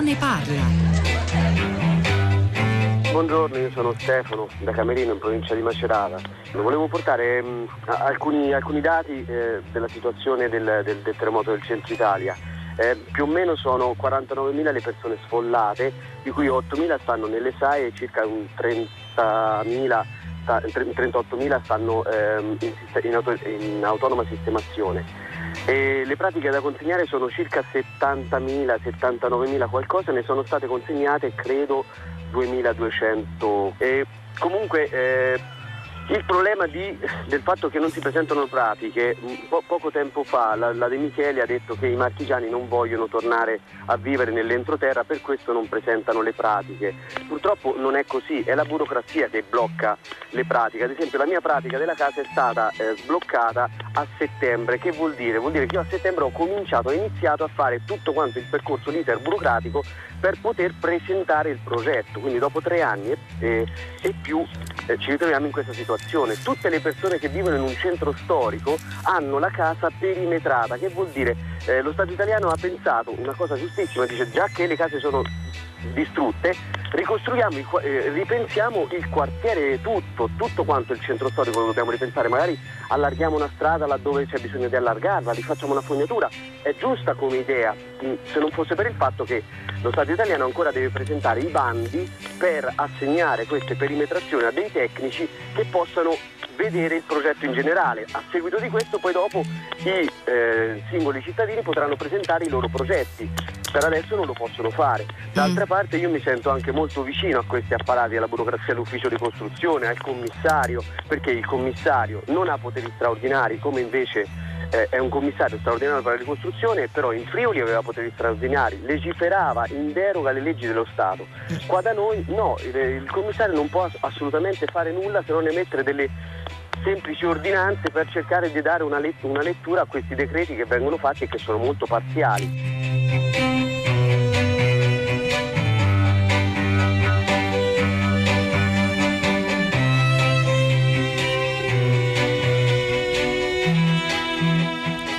ne parla. Buongiorno, io sono Stefano da Camerino in provincia di Macerata. Volevo portare mh, alcuni, alcuni, dati eh, della situazione del, del, del, terremoto del centro Italia. Eh, più o meno sono 49.000 le persone sfollate, di cui 8.000 stanno nelle SAE e circa 30.000 38.000 stanno ehm, in, in, auto, in, autonoma sistemazione. E le pratiche da consegnare sono circa 70.000, 79.000 qualcosa, ne sono state consegnate credo 2.200. E comunque eh, il problema di, del fatto che non si presentano pratiche, po- poco tempo fa la, la, De Micheli ha detto che i marchigiani non vogliono tornare a vivere nell'entroterra, per questo non presentano le pratiche. Purtroppo non è così, è la burocrazia che blocca le pratiche. Ad esempio la mia pratica della casa è stata eh, sbloccata a settembre, che vuol dire? Vuol dire che io a settembre ho cominciato, ho iniziato a fare tutto quanto il percorso l'iter burocratico per poter presentare il progetto, quindi dopo tre anni e, e, e più eh, ci ritroviamo in questa situazione situazione. Tutte le persone che vivono in un centro storico hanno la casa perimetrata, che vuol dire eh, lo Stato italiano ha pensato una cosa giustissima, dice già che le case sono distrutte, ricostruiamo, il, eh, ripensiamo il quartiere tutto, tutto quanto il centro storico lo dobbiamo ripensare, magari allarghiamo una strada laddove c'è bisogno di allargarla, rifacciamo una fognatura, è giusta come idea, se non fosse per il fatto che lo Stato italiano ancora deve presentare i bandi per assegnare queste perimetrazioni a dei tecnici che possano vedere il progetto in generale. A seguito di questo poi dopo i eh, singoli cittadini potranno presentare i loro progetti. Per adesso non lo possono fare. D'altra mm. parte io mi sento anche molto vicino a questi apparati, alla burocrazia dell'ufficio di costruzione, al commissario, perché il commissario non ha poteri straordinari come invece eh, è un commissario straordinario per la ricostruzione, però in Friuli aveva poteri straordinari, legiferava in deroga alle leggi dello Stato. Qua da noi no, il, il commissario non può assolutamente fare nulla se non emettere delle semplici ordinanze per cercare di dare una, let- una lettura a questi decreti che vengono fatti e che sono molto parziali.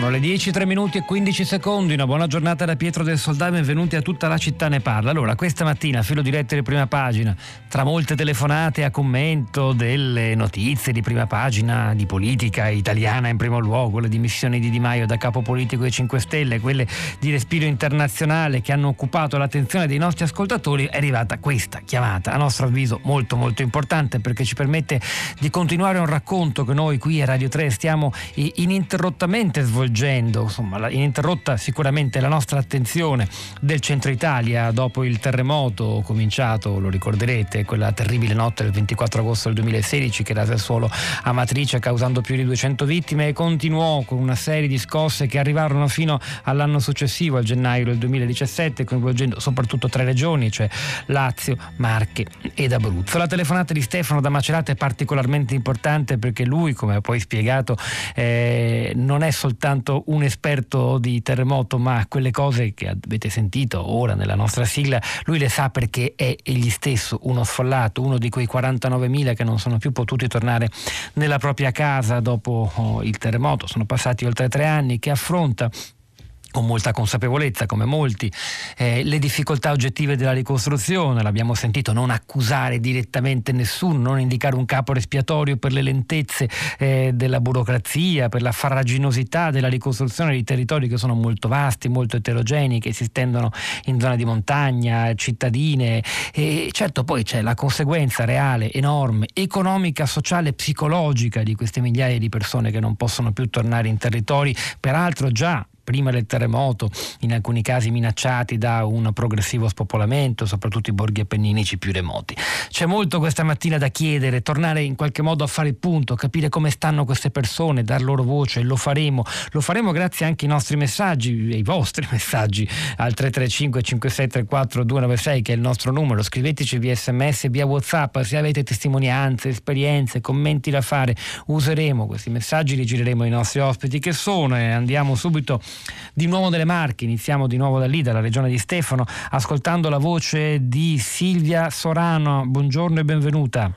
Sono le 10, 3 minuti e 15 secondi. Una buona giornata da Pietro del Soldà. Benvenuti a tutta la città ne parla. Allora, questa mattina, filo diretto di prima pagina, tra molte telefonate a commento delle notizie di prima pagina di politica italiana in primo luogo, le dimissioni di Di Maio da capo politico dei 5 Stelle, quelle di respiro internazionale che hanno occupato l'attenzione dei nostri ascoltatori, è arrivata questa chiamata, a nostro avviso molto molto importante perché ci permette di continuare un racconto che noi qui a Radio 3 stiamo ininterrottamente svolgendo svolgendo, insomma, ininterrotta sicuramente la nostra attenzione del centro Italia dopo il terremoto cominciato, lo ricorderete, quella terribile notte del 24 agosto del 2016 che rase il suolo a Matrice causando più di 200 vittime e continuò con una serie di scosse che arrivarono fino all'anno successivo, al gennaio del 2017, coinvolgendo soprattutto tre regioni, cioè Lazio, Marche ed Abruzzo. La telefonata di Stefano da Macerata è particolarmente importante perché lui, come ha poi spiegato, eh, non è soltanto soltanto un esperto di terremoto, ma quelle cose che avete sentito ora nella nostra sigla, lui le sa perché è egli stesso uno sfollato, uno di quei 49.000 che non sono più potuti tornare nella propria casa dopo oh, il terremoto, sono passati oltre tre anni, che affronta con molta consapevolezza, come molti, eh, le difficoltà oggettive della ricostruzione, l'abbiamo sentito, non accusare direttamente nessuno, non indicare un capo espiatorio per le lentezze eh, della burocrazia, per la farraginosità della ricostruzione di territori che sono molto vasti, molto eterogenei, che si stendono in zone di montagna, cittadine e certo poi c'è la conseguenza reale, enorme, economica, sociale, psicologica di queste migliaia di persone che non possono più tornare in territori, peraltro già prima del terremoto, in alcuni casi minacciati da un progressivo spopolamento, soprattutto i borghi appenninici più remoti. C'è molto questa mattina da chiedere, tornare in qualche modo a fare il punto, capire come stanno queste persone, dar loro voce, lo faremo, lo faremo grazie anche ai nostri messaggi, ai vostri messaggi al 335 5634 296 che è il nostro numero, scriveteci via sms, via whatsapp, se avete testimonianze, esperienze, commenti da fare, useremo questi messaggi, li gireremo ai nostri ospiti che sono e andiamo subito di nuovo delle Marche, iniziamo di nuovo da lì, dalla regione di Stefano, ascoltando la voce di Silvia Sorano. Buongiorno e benvenuta.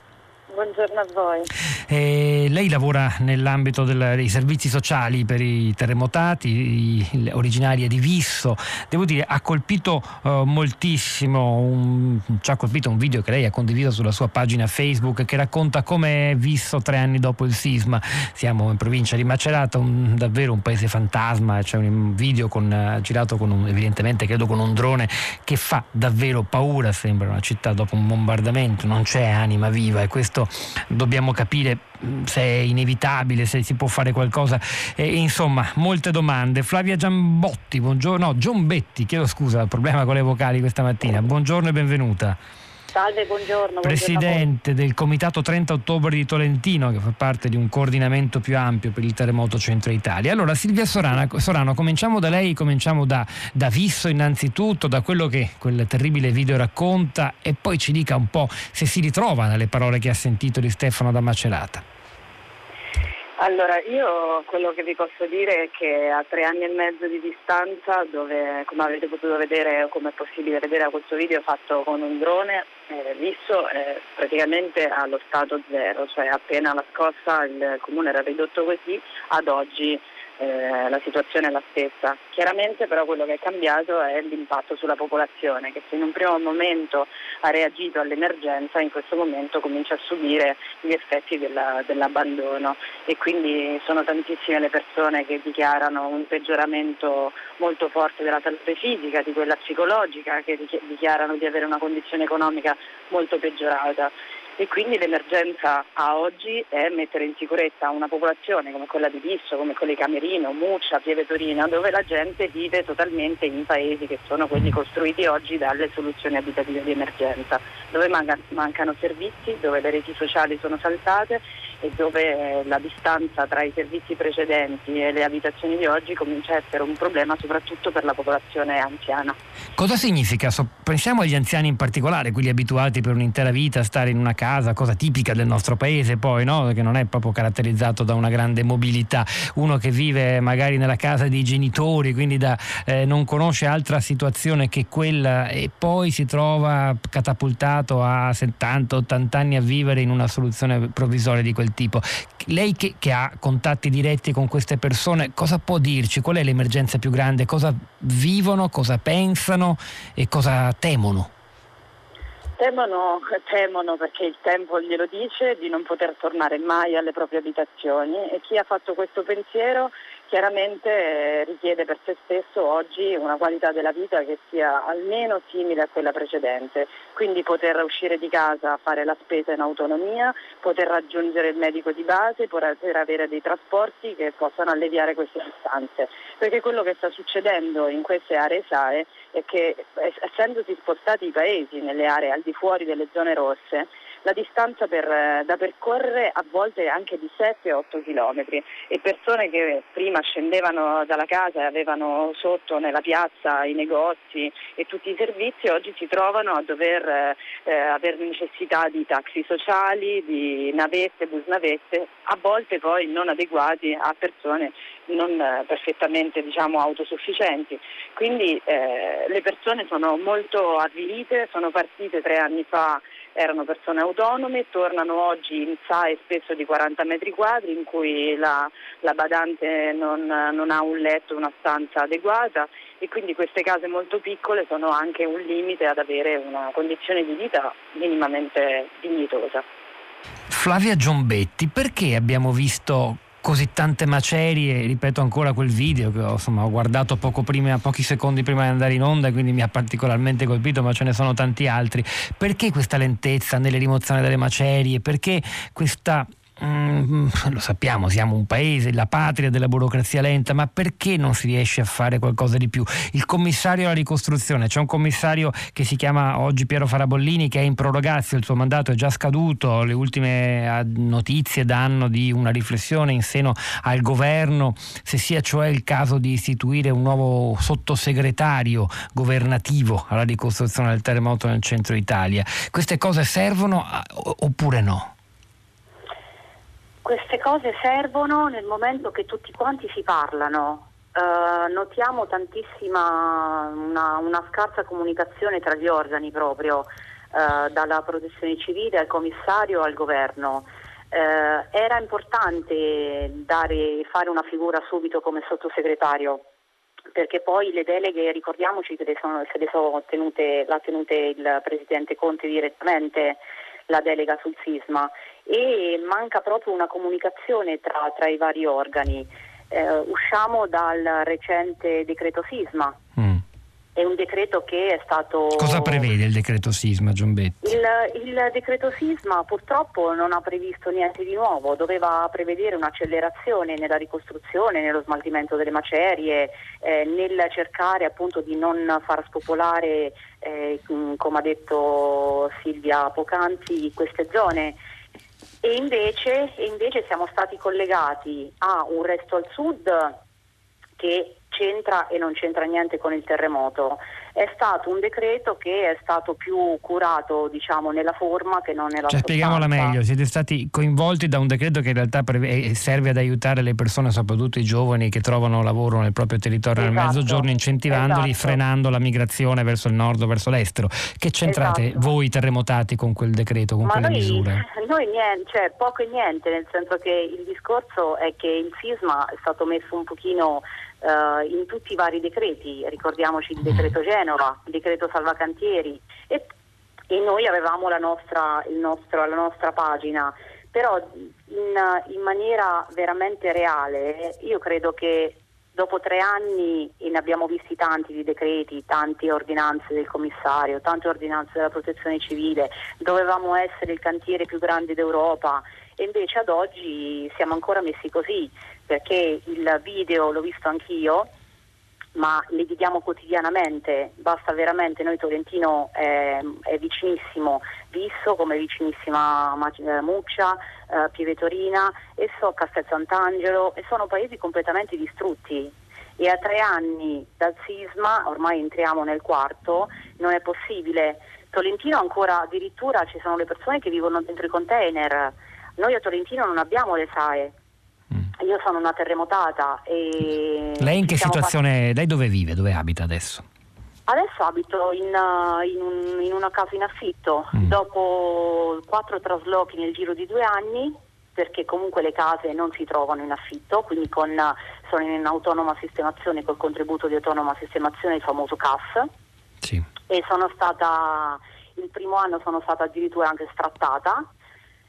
Buongiorno a voi. Eh, lei lavora nell'ambito del, dei servizi sociali per i terremotati, originaria di Visso. Devo dire, ha colpito uh, moltissimo, un, ci ha colpito un video che lei ha condiviso sulla sua pagina Facebook che racconta come è Visso tre anni dopo il sisma. Siamo in provincia di Macerata, un, davvero un paese fantasma. C'è un video con, girato con un, evidentemente credo con un drone che fa davvero paura. Sembra una città dopo un bombardamento, non c'è anima viva e questo dobbiamo capire mm, se è inevitabile, se si può fare qualcosa. Eh, insomma, molte domande. Flavia Giambotti, buongiorno. No, Giombetti, chiedo scusa, problema con le vocali questa mattina. Buongiorno e benvenuta. Salve, buongiorno. Presidente del Comitato 30 Ottobre di Tolentino, che fa parte di un coordinamento più ampio per il terremoto centro Italia. Allora, Silvia Sorana, Sorano, cominciamo da lei, cominciamo da, da Visso innanzitutto, da quello che quel terribile video racconta e poi ci dica un po' se si ritrova nelle parole che ha sentito di Stefano da Macerata. Allora, io quello che vi posso dire è che a tre anni e mezzo di distanza, dove come avete potuto vedere o come è possibile vedere a questo video fatto con un drone, eh, Visso è praticamente allo stato zero, cioè appena la scossa il comune era ridotto così, ad oggi eh, la situazione è la stessa. Chiaramente però quello che è cambiato è l'impatto sulla popolazione che se in un primo momento ha reagito all'emergenza in questo momento comincia a subire gli effetti della, dell'abbandono e quindi sono tantissime le persone che dichiarano un peggioramento molto forte della salute fisica, di quella psicologica, che dichiarano di avere una condizione economica molto peggiorata e quindi l'emergenza a oggi è mettere in sicurezza una popolazione come quella di Bisso, come quella di Camerino, Muccia, Pieve Torino, dove la gente vive totalmente in paesi che sono quelli costruiti oggi dalle soluzioni abitative di emergenza, dove mancano servizi, dove le reti sociali sono saltate e dove la distanza tra i servizi precedenti e le abitazioni di oggi comincia a essere un problema soprattutto per la popolazione anziana. Cosa significa? Pensiamo agli anziani in particolare, quelli abituati per un'intera vita a stare in una casa, cosa tipica del nostro paese poi, no? che non è proprio caratterizzato da una grande mobilità. Uno che vive magari nella casa dei genitori, quindi da, eh, non conosce altra situazione che quella e poi si trova catapultato a 70-80 anni a vivere in una soluzione provvisoria di quel tipo. Lei che, che, ha contatti diretti con queste persone, cosa può dirci? Qual è l'emergenza più grande? Cosa vivono, cosa pensano e cosa temono? Temono, temono, perché il tempo glielo dice di non poter tornare mai alle proprie abitazioni e chi ha fatto questo pensiero chiaramente eh, richiede per se stesso oggi una qualità della vita che sia almeno simile a quella precedente, quindi poter uscire di casa, fare la spesa in autonomia, poter raggiungere il medico di base, poter avere dei trasporti che possano alleviare queste distanze, perché quello che sta succedendo in queste aree SAE è che essendosi spostati i paesi nelle aree al di fuori delle zone rosse, la distanza per, eh, da percorrere a volte anche di 7-8 km e persone che prima scendevano dalla casa e avevano sotto nella piazza i negozi e tutti i servizi oggi si trovano a dover eh, eh avere necessità di taxi sociali, di navette, bus navette, a volte poi non adeguati a persone non eh, perfettamente diciamo, autosufficienti. Quindi eh, le persone sono molto avvilite, sono partite tre anni fa erano persone autonome, tornano oggi in SAE spesso di 40 metri quadri in cui la, la badante non, non, ha un letto, una stanza adeguata e quindi queste case molto piccole sono anche un limite ad avere una condizione di vita minimamente dignitosa. Flavia Giombetti, perché abbiamo visto così tante macerie, ripeto ancora quel video che ho, insomma, ho guardato prima, pochi secondi prima di andare in onda e quindi mi ha particolarmente colpito, ma ce ne sono tanti altri. Perché questa lentezza nelle rimozioni delle macerie? Perché questa Mm, lo sappiamo, siamo un paese, la patria della burocrazia lenta, ma perché non si riesce a fare qualcosa di più? Il commissario alla ricostruzione, c'è un commissario che si chiama oggi Piero Farabollini che è in prorogazio, il suo mandato è già scaduto, le ultime ah, notizie danno di una riflessione in seno al governo, se sia cioè il caso di istituire un nuovo sottosegretario governativo alla ricostruzione del terremoto nel centro Italia. Queste cose servono ah, oppure no? Queste cose servono nel momento che tutti quanti si parlano. Uh, notiamo tantissima una, una, scarsa comunicazione tra gli organi proprio. eh, dalla protezione civile al commissario al governo. Eh, era importante dare, fare una figura subito come sottosegretario perché poi le deleghe, ricordiamoci che sono, se le sono tenute, l'ha tenute il Presidente Conte direttamente la delega sul sisma e manca proprio una comunicazione tra, tra i vari organi. Eh, usciamo dal recente decreto sisma. Mm è un decreto che è stato... Cosa prevede il decreto sisma, Giombetti? Il, il, decreto sisma purtroppo non ha previsto niente di nuovo, doveva prevedere un'accelerazione nella ricostruzione, nello smaltimento delle macerie, eh, nel cercare appunto di non far spopolare, eh, come ha detto Silvia poc'anzi, queste zone. E invece, e invece siamo stati collegati a un resto al sud che c'entra e non c'entra niente con il terremoto. È stato un decreto che è stato più curato diciamo, nella forma che non nella cioè, Spieghiamola meglio, siete stati coinvolti da un decreto che in realtà preve- serve ad aiutare le persone, soprattutto i giovani che trovano lavoro nel proprio territorio esatto, nel mezzogiorno, incentivandoli, esatto. frenando la migrazione verso il nord o verso l'estero. Che c'entrate esatto. voi terremotati con quel decreto, con Ma quelle noi, misure? Noi niente, cioè, poco e niente, nel senso che il discorso è che il sisma è stato messo un pochino uh, in tutti i vari decreti, ricordiamoci il decreto Genova, il decreto Salvacantieri e, e noi avevamo la nostra, nostro, la nostra pagina, però in, in maniera veramente reale io credo che dopo tre anni, e ne abbiamo visti tanti di decreti, tante ordinanze del commissario, tante ordinanze della protezione civile, dovevamo essere il cantiere più grande d'Europa e invece ad oggi siamo ancora messi così perché il video l'ho visto anch'io ma li vediamo quotidianamente, basta veramente, noi Tolentino è, è vicinissimo Visso come vicinissima eh, Muccia, eh, Pivetorina e so Castel Sant'Angelo e sono paesi completamente distrutti e a tre anni dal sisma, ormai entriamo nel quarto, non è possibile. Tolentino ancora addirittura ci sono le persone che vivono dentro i container, noi a Tolentino non abbiamo le SAE. Io sono una terremotata e... Lei in che situazione, lei dove vive, dove abita adesso? Adesso abito in, uh, in, un, in una casa in affitto, mm. dopo quattro traslochi nel giro di due anni, perché comunque le case non si trovano in affitto, quindi con, sono in autonoma sistemazione col contributo di autonoma sistemazione, il famoso CAF. Sì. E sono stata, il primo anno sono stata addirittura anche strattata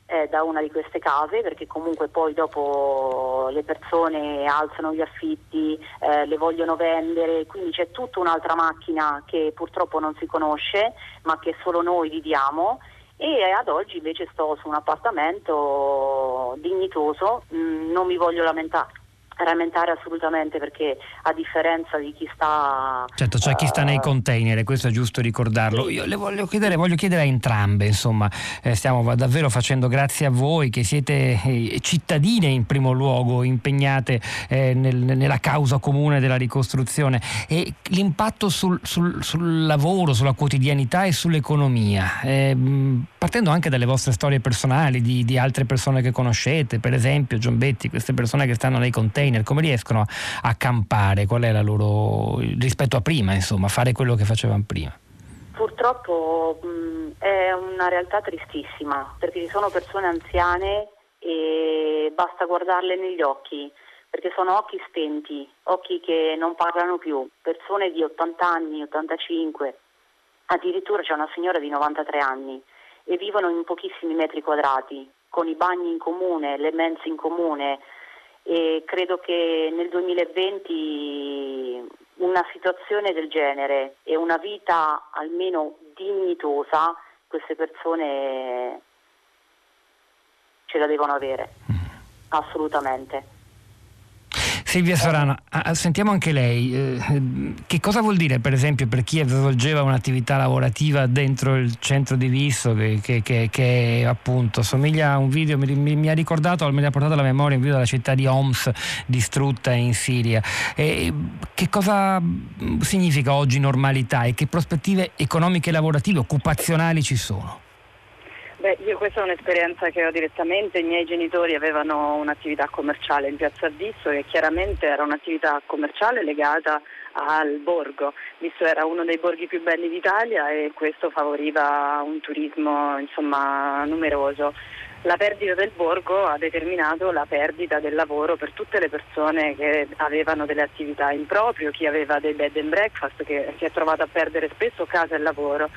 eh, da una di queste case perché comunque poi dopo le persone alzano gli affitti, eh, le vogliono vendere, quindi c'è tutta un'altra macchina che purtroppo non si conosce ma che solo noi viviamo. E ad oggi invece sto su un appartamento dignitoso, mh, mm, non mi voglio lamentare rammentare assolutamente perché a differenza di chi sta certo c'è cioè chi sta nei eh, container questo è giusto ricordarlo. Io le voglio chiedere, voglio chiedere a entrambe insomma eh, stiamo davvero facendo grazie a voi che siete eh, cittadine in primo luogo impegnate eh, nel, nella causa comune della ricostruzione. E l'impatto sul, sul, sul lavoro sulla quotidianità e sull'economia ehm, partendo anche dalle vostre storie personali di, di altre persone che conoscete per esempio Giombetti queste persone che stanno nei container come riescono a campare? Qual è la loro rispetto a prima, insomma, fare quello che facevano prima? Purtroppo mh, è una realtà tristissima perché ci sono persone anziane e basta guardarle negli occhi perché sono occhi spenti, occhi che non parlano più, persone di 80 anni, 85, addirittura c'è una signora di 93 anni e vivono in pochissimi metri quadrati, con i bagni in comune, le mense in comune, e credo che nel 2020 una situazione del genere e una vita almeno dignitosa queste persone ce la devono avere, mm. assolutamente. Silvia Sorano, sentiamo anche lei, eh, che cosa vuol dire per esempio per chi svolgeva un'attività lavorativa dentro il centro di Visso che, che, che, che appunto somiglia a un video, mi, mi, mi ha ricordato, mi ha portato alla memoria un video della città di Homs distrutta in Siria. E che cosa significa oggi normalità e che prospettive economiche, lavorative, occupazionali ci sono? Beh, io questa è un'esperienza che ho direttamente, i miei genitori avevano un'attività commerciale in Piazza Abisso e chiaramente era un'attività commerciale legata al borgo, visto era uno dei borghi più belli d'Italia e questo favoriva un turismo insomma, numeroso. La perdita del borgo ha determinato la perdita del lavoro per tutte le persone che avevano delle attività in proprio, chi aveva dei bed and breakfast che si è trovato a perdere spesso casa e lavoro.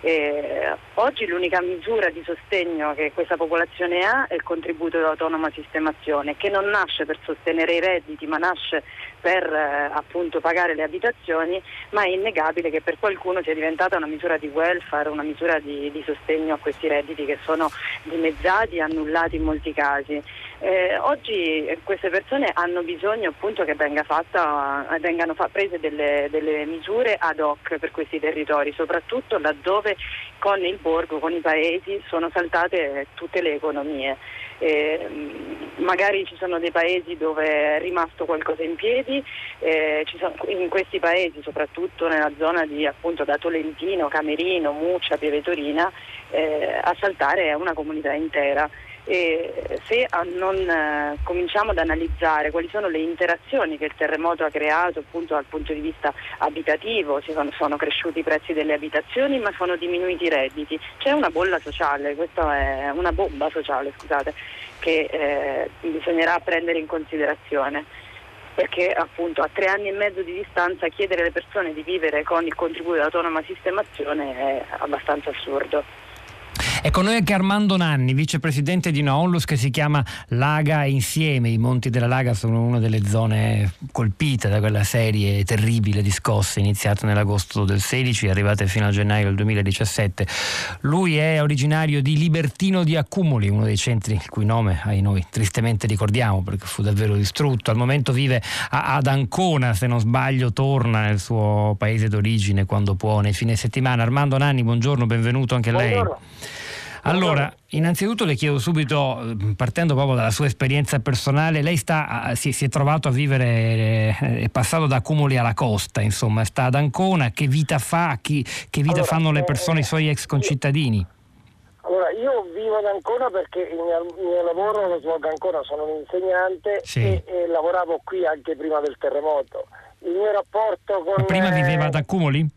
E oggi l'unica misura di sostegno che questa popolazione ha è il contributo di autonoma sistemazione, che non nasce per sostenere i redditi, ma nasce per eh, appunto pagare le abitazioni, ma è innegabile che per qualcuno sia diventata una misura di welfare, una misura di, di sostegno a questi redditi che sono dimezzati e annullati in molti casi. Eh, oggi queste persone hanno bisogno appunto che venga fatta, vengano fa, prese delle, delle misure ad hoc per questi territori, soprattutto laddove con il borgo, con i paesi sono saltate tutte le economie. Eh, magari ci sono dei paesi dove è rimasto qualcosa in piedi, eh, in questi paesi, soprattutto nella zona di appunto da Tolentino, Camerino, Muccia, Pieve eh, a saltare è una comunità intera e se non eh, cominciamo ad analizzare quali sono le interazioni che il terremoto ha creato appunto dal punto di vista abitativo, sono, sono, cresciuti i prezzi delle abitazioni ma sono diminuiti i redditi, c'è una bolla sociale, questa è una bomba sociale scusate, che eh, bisognerà prendere in considerazione perché appunto a tre anni e mezzo di distanza chiedere alle persone di vivere con il contributo di autonoma sistemazione è abbastanza assurdo. È con noi anche Armando Nanni, vicepresidente di una onlus che si chiama Laga Insieme. I monti della Laga sono una delle zone colpite da quella serie terribile di scosse iniziate nell'agosto del 16 e arrivate fino a gennaio del 2017. Lui è originario di Libertino di Accumuli, uno dei centri il cui nome ai noi tristemente ricordiamo perché fu davvero distrutto. Al momento vive ad Ancona, se non sbaglio torna nel suo paese d'origine quando può nei fine settimana. Armando Nanni, buongiorno, benvenuto anche a lei. Buongiorno. Allora, innanzitutto le chiedo subito, eh, partendo proprio dalla sua esperienza personale, lei sta, si, si, è trovato a vivere, eh, è passato da Cumuli alla costa, insomma, sta ad Ancona, che vita fa, chi, che vita allora, fanno le persone, eh, i suoi ex concittadini? Allora, io vivo ad Ancona perché il mio, il mio lavoro lo svolgo ancora, sono un insegnante sì. e, e, lavoravo qui anche prima del terremoto. Il mio rapporto con... Ma prima viveva ad Accumuli?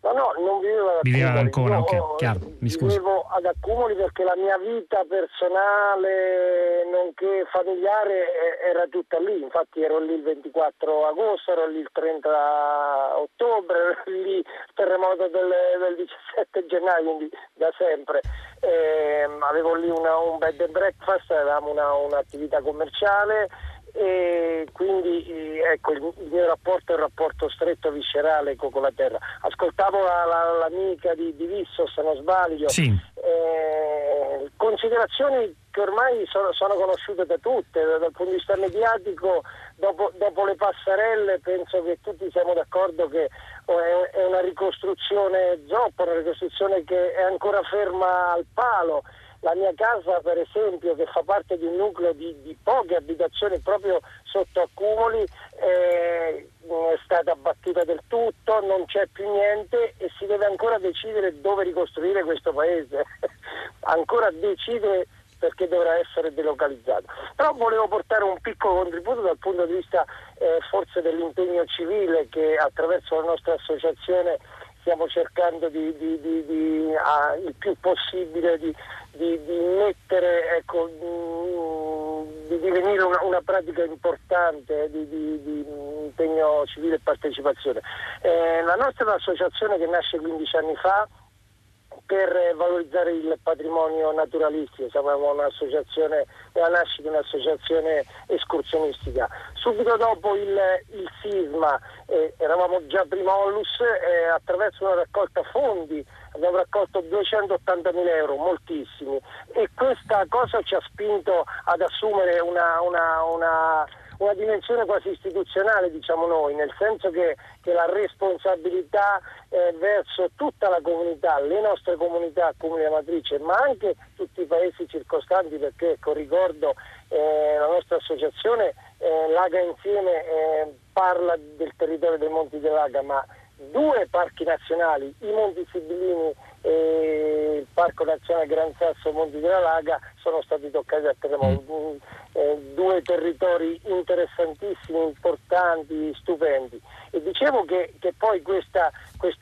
No, no, non vivevo ad Accumoli. Viveva ancora, Io, ok, chiaro, mi scusi. Vivevo ad Accumoli perché la mia vita personale, nonché familiare, era tutta lì. Infatti ero lì il 24 agosto, ero lì il 30 ottobre, ero lì il terremoto del, del 17 gennaio, quindi da sempre. Eh, avevo lì una, un bed and breakfast, avevamo una, un'attività commerciale e quindi eh, ecco, il, mio rapporto è un rapporto stretto, viscerale con, la terra. Ascoltavo la, la, l'amica di, di Visso, se non sbaglio, sì. eh, considerazioni che ormai sono, sono, conosciute da tutte, dal punto di vista mediatico, dopo, dopo le passerelle penso che tutti siamo d'accordo che oh, è, è una ricostruzione zoppa, una ricostruzione che è ancora ferma al palo la mia casa, per esempio, che fa parte di un nucleo di, di poche abitazioni proprio sotto accumuli, eh, è stata abbattuta del tutto, non c'è più niente e si deve ancora decidere dove ricostruire questo paese. ancora decidere perché dovrà essere delocalizzato. Però volevo portare un piccolo contributo dal punto di vista eh, forse dell'impegno civile che attraverso la nostra associazione stiamo cercando di, di, di, di ah, il più possibile di, mettere, ecco, di divenire una, una pratica importante di, impegno civile e partecipazione. Eh, la nostra è un'associazione che nasce 15 anni fa per valorizzare il patrimonio naturalistico, siamo un'associazione, la nascita di un'associazione escursionistica. Subito dopo il, il sisma eh, eravamo già prima Onlus, eh, attraverso una raccolta fondi abbiamo raccolto 280 mila euro, moltissimi, e questa cosa ci ha spinto ad assumere una, una, una una dimensione quasi istituzionale, diciamo noi, nel senso che, che la responsabilità eh, verso tutta la comunità, le nostre comunità comunità matrice, ma anche tutti i paesi circostanti, perché ecco, ricordo eh, la nostra associazione eh, Laga Insieme eh, parla del territorio dei Monti dell'Aga, ma due parchi nazionali, i Monti Sibillini e il Parco Nazionale Gran Sasso Monti della Laga sono stati toccati dal terremoto. Mm. Eh, due territori interessantissimi, importanti, stupendi. E dicevo che, che poi questo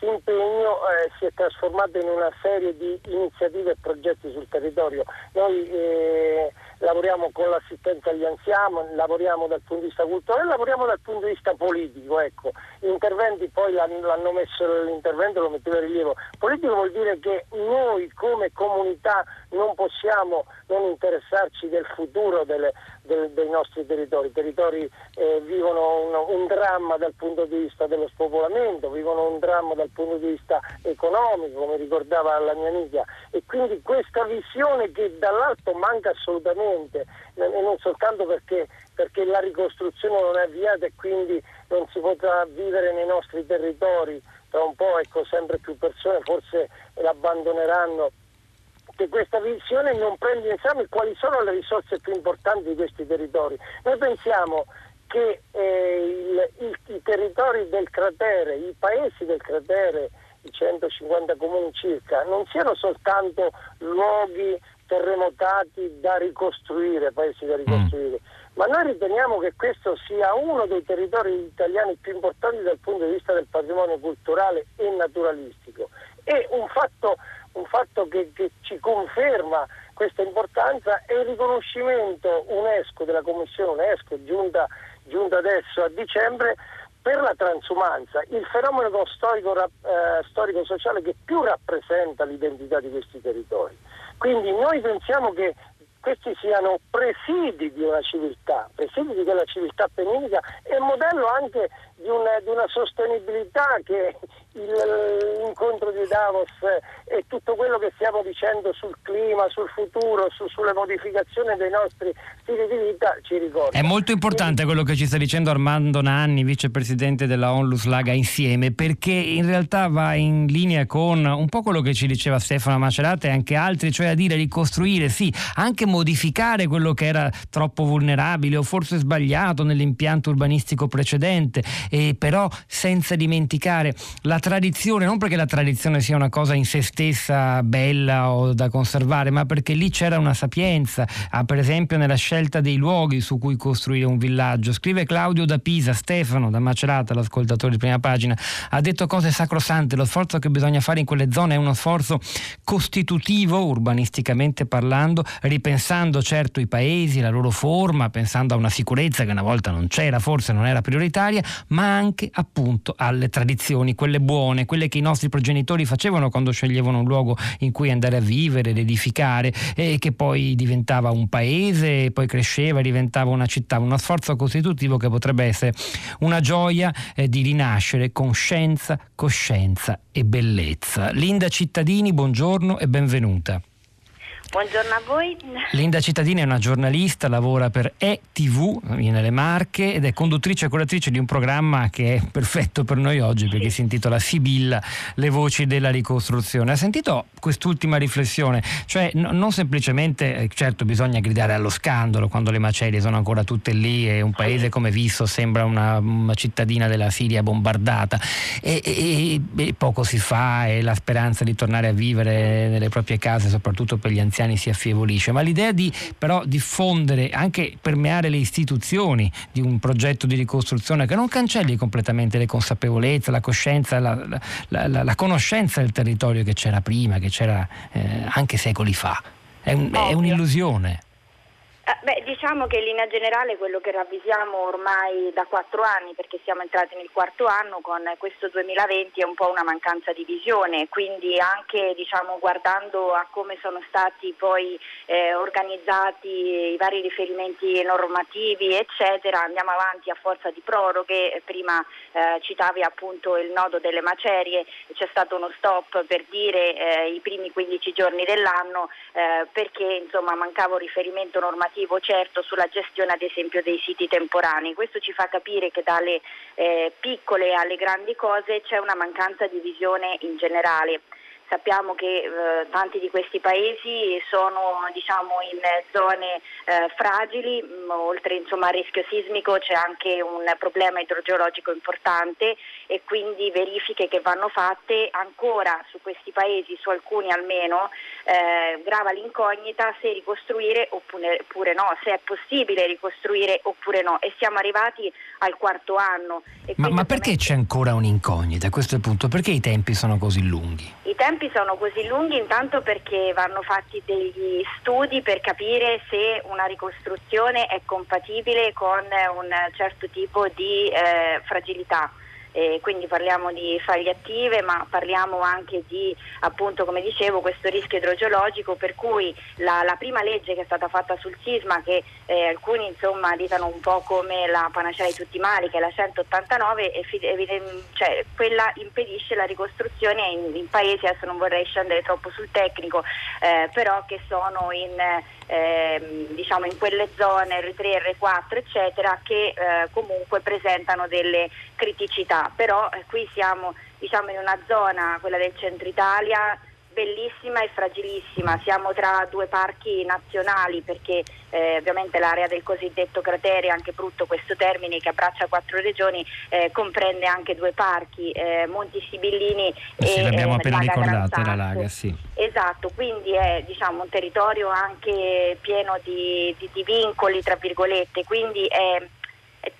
impegno eh, si è trasformato in una serie di iniziative e progetti sul territorio. Noi eh, lavoriamo con l'assistenza agli anziani, lavoriamo dal punto di vista culturale, lavoriamo dal punto di vista politico. Ecco. Interventi poi l'hanno messo l'intervento, lo metteva in rilievo. Politico vuol dire che noi come comunità non possiamo non interessarci del futuro delle, del, dei nostri territori. I territori eh, vivono un, un, dramma dal punto di vista dello spopolamento, vivono un dramma dal punto di vista economico, come ricordava la mia amica, e quindi questa visione che dall'alto manca assolutamente, e non soltanto perché, perché la ricostruzione non è avviata e quindi non si potrà vivere nei nostri territori, tra un po' ecco, sempre più persone forse l'abbandoneranno che questa visione non prende in esame quali sono le risorse più importanti di questi territori. Noi pensiamo che eh, il, il, i territori del cratere, i paesi del cratere, i 150 comuni circa, non siano soltanto luoghi terremotati da ricostruire, paesi da ricostruire, mm. Ma noi riteniamo che questo sia uno dei territori italiani più importanti dal punto di vista del patrimonio culturale e naturalistico. È un fatto un fatto che, che ci conferma questa importanza è il riconoscimento UNESCO della Commissione UNESCO giunta, giunta adesso a dicembre per la transumanza, il fenomeno storico, eh, storico-sociale che più rappresenta l'identità di questi territori. Quindi noi pensiamo che questi siano presidi di una civiltà, presidi di quella civiltà appenninica e modello anche di una, di una sostenibilità che l'incontro di Davos e tutto quello che stiamo dicendo sul clima, sul futuro, su, sulle modificazioni dei nostri stili di vita ci ricorda. È molto importante quello che ci sta dicendo Armando Nanni, vicepresidente della Onlus Laga Insieme, perché in realtà va in linea con un po' quello che ci diceva Stefano Macerata e anche altri, cioè a dire ricostruire, sì, anche modificare quello che era troppo vulnerabile o forse sbagliato nell'impianto urbanistico precedente, e però senza dimenticare la tradizione, non perché la tradizione sia una cosa in se stessa bella o da conservare, ma perché lì c'era una sapienza, ah, per esempio nella scelta dei luoghi su cui costruire un villaggio. Scrive Claudio da Pisa, Stefano da Macerata, l'ascoltatore di prima pagina, ha detto cose sacrosante, lo sforzo che bisogna fare in quelle zone è uno sforzo costitutivo, urbanisticamente parlando, ripensando certo i paesi, la loro forma, pensando a una sicurezza che una volta non c'era, forse non era prioritaria, ma anche appunto alle tradizioni, quelle buone quelle che i nostri progenitori facevano quando sceglievano un luogo in cui andare a vivere, ed edificare e che poi diventava un paese, poi cresceva diventava una città, uno sforzo costitutivo che potrebbe essere una gioia eh, di rinascere con scienza, coscienza e bellezza. Linda Cittadini, buongiorno e benvenuta. Buongiorno a voi. Linda Cittadini è una giornalista, lavora per ETV nelle Marche ed è conduttrice e curatrice di un programma che è perfetto per noi oggi perché si intitola Sibilla, le voci della ricostruzione. Ha sentito quest'ultima riflessione? Cioè no, non semplicemente, eh, certo bisogna gridare allo scandalo quando le macerie sono ancora tutte lì e un paese come Visso sembra una, una cittadina della Siria bombardata e, e, e poco si fa e la speranza di tornare a vivere nelle proprie case, soprattutto per gli anziani anni si affievolisce, ma l'idea di però diffondere, anche permeare le istituzioni di un progetto di ricostruzione che non cancelli completamente le consapevolezze, la coscienza, la, la, la, la conoscenza del territorio che c'era prima, che c'era eh, anche secoli fa. È, un, è un'illusione. Eh, beh, diciamo che in linea generale quello che ravvisiamo ormai da quattro anni, perché siamo entrati nel quarto anno con questo 2020, è un po' una mancanza di visione, quindi anche diciamo, guardando a come sono stati poi eh, organizzati i vari riferimenti normativi, eccetera, andiamo avanti a forza di proroghe, prima eh, citavi appunto il nodo delle macerie, c'è stato uno stop per dire eh, i primi 15 giorni dell'anno eh, perché insomma mancava un riferimento normativo normativo certo sulla gestione ad esempio dei siti temporanei. Questo ci fa capire che dalle eh, piccole alle grandi cose c'è una mancanza di visione in generale. Sappiamo che eh, tanti di questi paesi sono diciamo, in zone eh, fragili, mm, oltre insomma, al rischio sismico c'è anche un problema idrogeologico importante e quindi verifiche che vanno fatte ancora su questi paesi, su alcuni almeno, eh, grava l'incognita se ricostruire oppure, oppure, no, se è possibile ricostruire oppure no e siamo arrivati al quarto anno. Ma, ma perché c'è ancora un'incognita? Questo è il punto, perché i tempi sono così lunghi? I tempi sono così lunghi intanto perché vanno fatti degli studi per capire se una ricostruzione è compatibile con un certo tipo di eh, fragilità eh, quindi parliamo di faglie attive ma parliamo anche di appunto come dicevo questo rischio idrogeologico per cui la, la prima legge che è stata fatta sul sisma che eh, alcuni insomma ditano un po' come la panacea di tutti i mali che è la 189 evident- cioè, quella impedisce la ricostruzione in, in, paesi adesso non vorrei scendere troppo sul tecnico eh, però che sono in eh, diciamo in quelle zone R3, R4 eccetera che eh, comunque presentano delle criticità, però eh, qui siamo diciamo, in una zona, quella del centro Italia, bellissima e fragilissima, siamo tra due parchi nazionali perché eh, ovviamente l'area del cosiddetto cratere, anche brutto questo termine che abbraccia quattro regioni, eh, comprende anche due parchi, eh, Monti Sibillini eh sì, e l'abbiamo eh, appena Laga ricordato, la Laga, sì. Esatto, quindi è diciamo, un territorio anche pieno di, di, di vincoli, tra virgolette, quindi è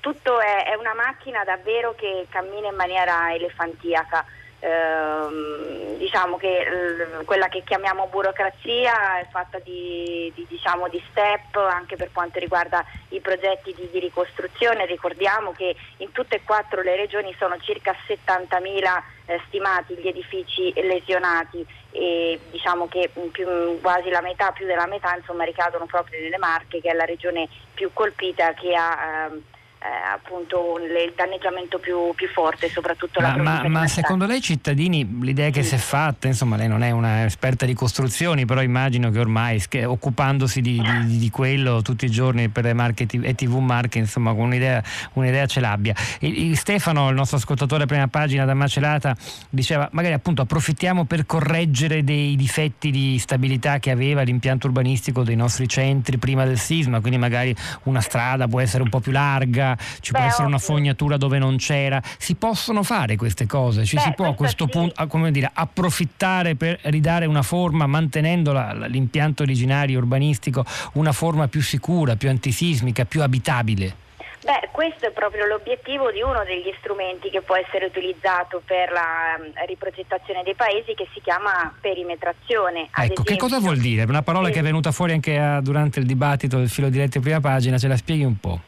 tutto è, è, una macchina davvero che cammina in maniera elefantiaca. Eh, diciamo che eh, quella che chiamiamo burocrazia è fatta di, di, diciamo, di, step anche per quanto riguarda i progetti di, di, ricostruzione. Ricordiamo che in tutte e quattro le regioni sono circa 70.000 eh, stimati gli edifici lesionati e diciamo che più, quasi la metà, più della metà insomma, ricadono proprio nelle Marche che è la regione più colpita che ha ehm, eh, appunto il danneggiamento più, più, forte, soprattutto ma, la ma, ma secondo lei cittadini, l'idea che sì. si è fatta, insomma lei non è un'esperta di costruzioni, però immagino che ormai occupandosi di, di, di, quello tutti i giorni per le marche e TV Marche, insomma un'idea, un'idea ce l'abbia. E, e Stefano, il nostro ascoltatore prima pagina da Macelata, diceva magari appunto approfittiamo per correggere dei difetti di stabilità che aveva l'impianto urbanistico dei nostri centri prima del sisma, quindi magari una strada può essere un po' più larga, ci Beh, può essere una fognatura dove non c'era, si possono fare queste cose, ci Beh, si può a questo sì. punto come dire, approfittare per ridare una forma, mantenendo la, l'impianto originario urbanistico, una forma più sicura, più antisismica, più abitabile. Beh, questo è proprio l'obiettivo di uno degli strumenti che può essere utilizzato per la mm, riprogettazione dei paesi che si chiama perimetrazione. ecco, esempio. che cosa vuol dire? Una parola sì. che è venuta fuori anche a, durante il dibattito del filo diretto in prima pagina, ce la spieghi un po'?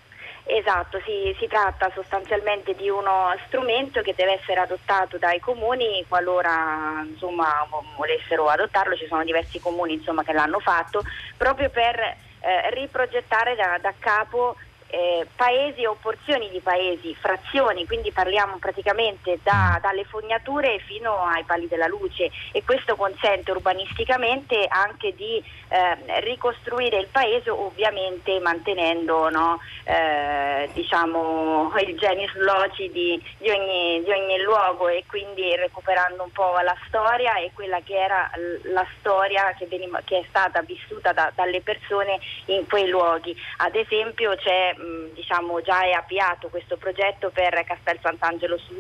Esatto, si, si, tratta sostanzialmente di uno strumento che deve essere adottato dai comuni qualora insomma, volessero adottarlo, ci sono diversi comuni insomma, che l'hanno fatto, proprio per eh, riprogettare da, da capo eh, paesi o porzioni di paesi, frazioni, quindi parliamo praticamente da, dalle fognature fino ai pali della luce e questo consente urbanisticamente anche di eh, ricostruire il paese ovviamente mantenendo no, eh, diciamo, il genius loci di, di, ogni, di, ogni, luogo e quindi recuperando un po' la storia e quella che era la storia che, veniva, che è stata vissuta da, dalle persone in quei luoghi. Ad esempio c'è diciamo, già è avviato questo progetto per Castel Sant'Angelo sul